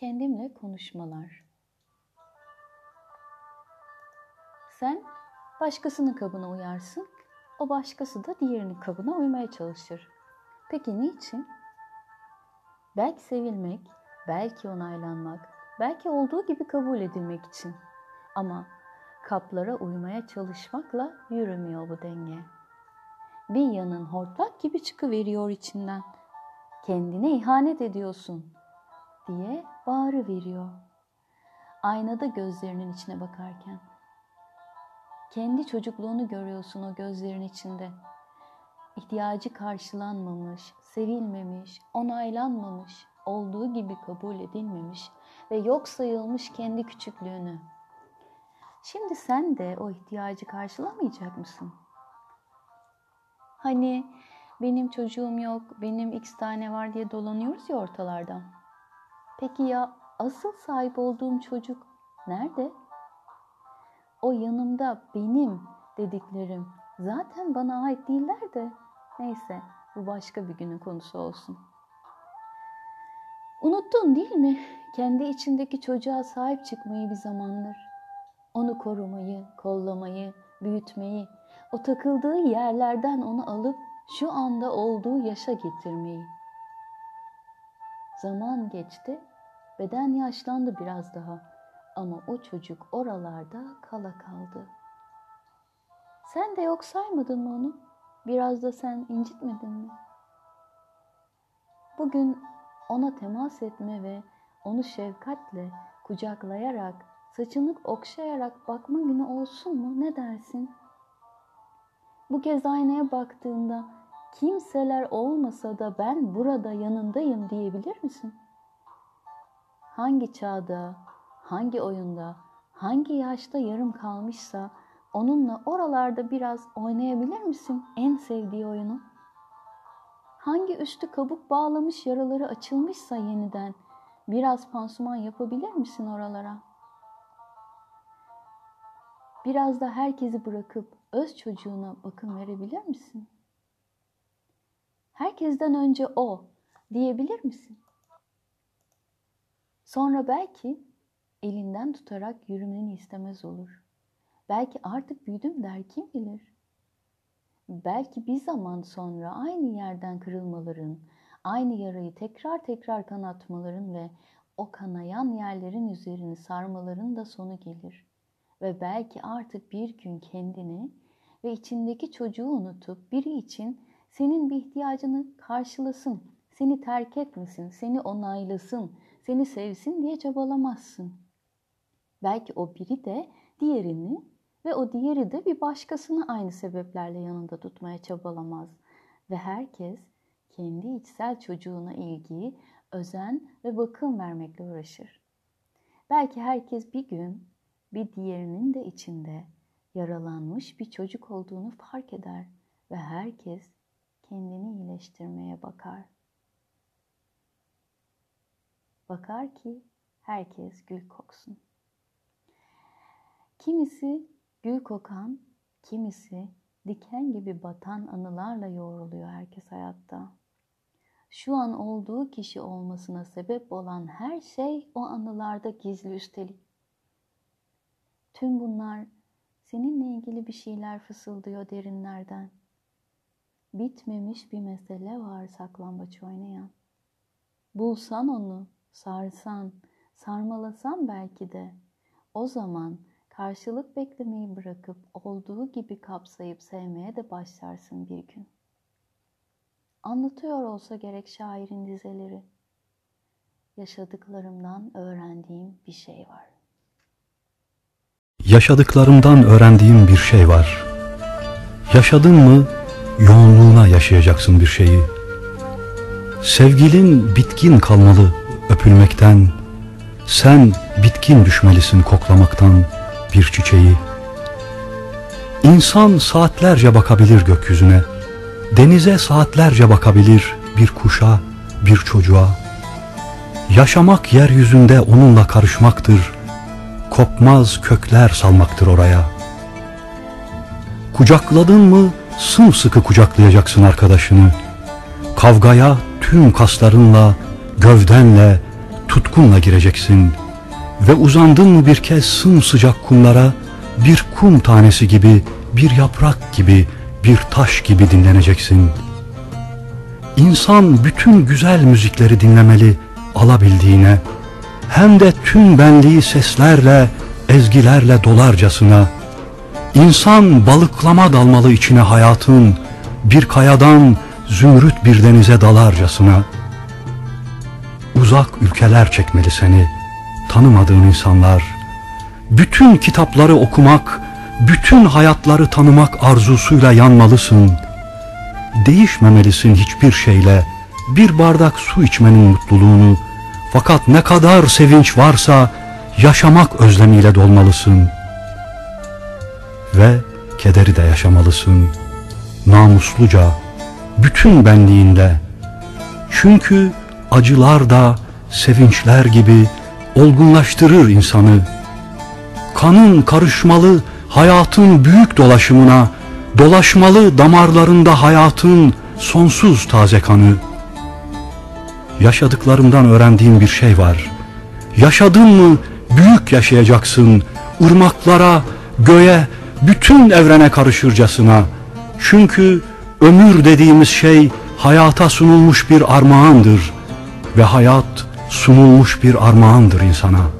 kendimle konuşmalar. Sen başkasının kabına uyarsın, o başkası da diğerinin kabına uymaya çalışır. Peki niçin? Belki sevilmek, belki onaylanmak, belki olduğu gibi kabul edilmek için. Ama kaplara uymaya çalışmakla yürümüyor bu denge. Bir yanın hortlak gibi çıkıveriyor içinden. Kendine ihanet ediyorsun diye bağırı veriyor. Aynada gözlerinin içine bakarken. Kendi çocukluğunu görüyorsun o gözlerin içinde. İhtiyacı karşılanmamış, sevilmemiş, onaylanmamış, olduğu gibi kabul edilmemiş ve yok sayılmış kendi küçüklüğünü. Şimdi sen de o ihtiyacı karşılamayacak mısın? Hani benim çocuğum yok, benim x tane var diye dolanıyoruz ya ortalarda. Peki ya asıl sahip olduğum çocuk nerede? O yanımda benim dediklerim zaten bana ait değiller de neyse bu başka bir günün konusu olsun. Unuttun değil mi? Kendi içindeki çocuğa sahip çıkmayı bir zamanlar. Onu korumayı, kollamayı, büyütmeyi, o takıldığı yerlerden onu alıp şu anda olduğu yaşa getirmeyi. Zaman geçti, beden yaşlandı biraz daha ama o çocuk oralarda kala kaldı. Sen de yok saymadın mı onu? Biraz da sen incitmedin mi? Bugün ona temas etme ve onu şefkatle kucaklayarak, saçını okşayarak bakma günü olsun mu? Ne dersin? Bu kez aynaya baktığında kimseler olmasa da ben burada yanındayım diyebilir misin? Hangi çağda, hangi oyunda, hangi yaşta yarım kalmışsa onunla oralarda biraz oynayabilir misin en sevdiği oyunu? Hangi üstü kabuk bağlamış yaraları açılmışsa yeniden biraz pansuman yapabilir misin oralara? Biraz da herkesi bırakıp öz çocuğuna bakım verebilir misin? Herkesten önce o diyebilir misin? Sonra belki elinden tutarak yürümeni istemez olur. Belki artık büyüdüm der kim bilir. Belki bir zaman sonra aynı yerden kırılmaların, aynı yarayı tekrar tekrar kanatmaların ve o kanayan yerlerin üzerini sarmaların da sonu gelir. Ve belki artık bir gün kendini ve içindeki çocuğu unutup biri için senin bir ihtiyacını karşılasın, seni terk etmesin, seni onaylasın, seni sevsin diye çabalamazsın. Belki o biri de diğerini ve o diğeri de bir başkasını aynı sebeplerle yanında tutmaya çabalamaz. Ve herkes kendi içsel çocuğuna ilgi, özen ve bakım vermekle uğraşır. Belki herkes bir gün bir diğerinin de içinde yaralanmış bir çocuk olduğunu fark eder ve herkes kendini iyileştirmeye bakar. Bakar ki herkes gül koksun. Kimisi gül kokan, kimisi diken gibi batan anılarla yoğruluyor herkes hayatta. Şu an olduğu kişi olmasına sebep olan her şey o anılarda gizli üstelik. Tüm bunlar seninle ilgili bir şeyler fısıldıyor derinlerden. Bitmemiş bir mesele var saklambaç oynayan. Bulsan onu, sarsan, sarmalasan belki de o zaman karşılık beklemeyi bırakıp olduğu gibi kapsayıp sevmeye de başlarsın bir gün. Anlatıyor olsa gerek şairin dizeleri. Yaşadıklarımdan öğrendiğim bir şey var. Yaşadıklarımdan öğrendiğim bir şey var. Yaşadın mı yoğunluğuna yaşayacaksın bir şeyi. Sevgilin bitkin kalmalı öpülmekten, sen bitkin düşmelisin koklamaktan bir çiçeği. İnsan saatlerce bakabilir gökyüzüne, denize saatlerce bakabilir bir kuşa, bir çocuğa. Yaşamak yeryüzünde onunla karışmaktır, kopmaz kökler salmaktır oraya. Kucakladın mı sımsıkı kucaklayacaksın arkadaşını. Kavgaya tüm kaslarınla, gövdenle, tutkunla gireceksin ve uzandın mı bir kez sımsıcak kumlara bir kum tanesi gibi, bir yaprak gibi, bir taş gibi dinleneceksin. İnsan bütün güzel müzikleri dinlemeli alabildiğine, hem de tüm benliği seslerle, ezgilerle dolarcasına, İnsan balıklama dalmalı içine hayatın, bir kayadan zümrüt bir denize dalarcasına. Uzak ülkeler çekmeli seni, tanımadığın insanlar. Bütün kitapları okumak, bütün hayatları tanımak arzusuyla yanmalısın. Değişmemelisin hiçbir şeyle, bir bardak su içmenin mutluluğunu. Fakat ne kadar sevinç varsa yaşamak özlemiyle dolmalısın.'' Ve kederi de yaşamalısın. Namusluca, bütün benliğinle. Çünkü acılar da sevinçler gibi olgunlaştırır insanı. Kanın karışmalı hayatın büyük dolaşımına, dolaşmalı damarlarında hayatın sonsuz taze kanı. Yaşadıklarımdan öğrendiğim bir şey var. Yaşadın mı büyük yaşayacaksın, ırmaklara, göğe, bütün evrene karışırcasına. Çünkü ömür dediğimiz şey hayata sunulmuş bir armağandır ve hayat sunulmuş bir armağandır insana.''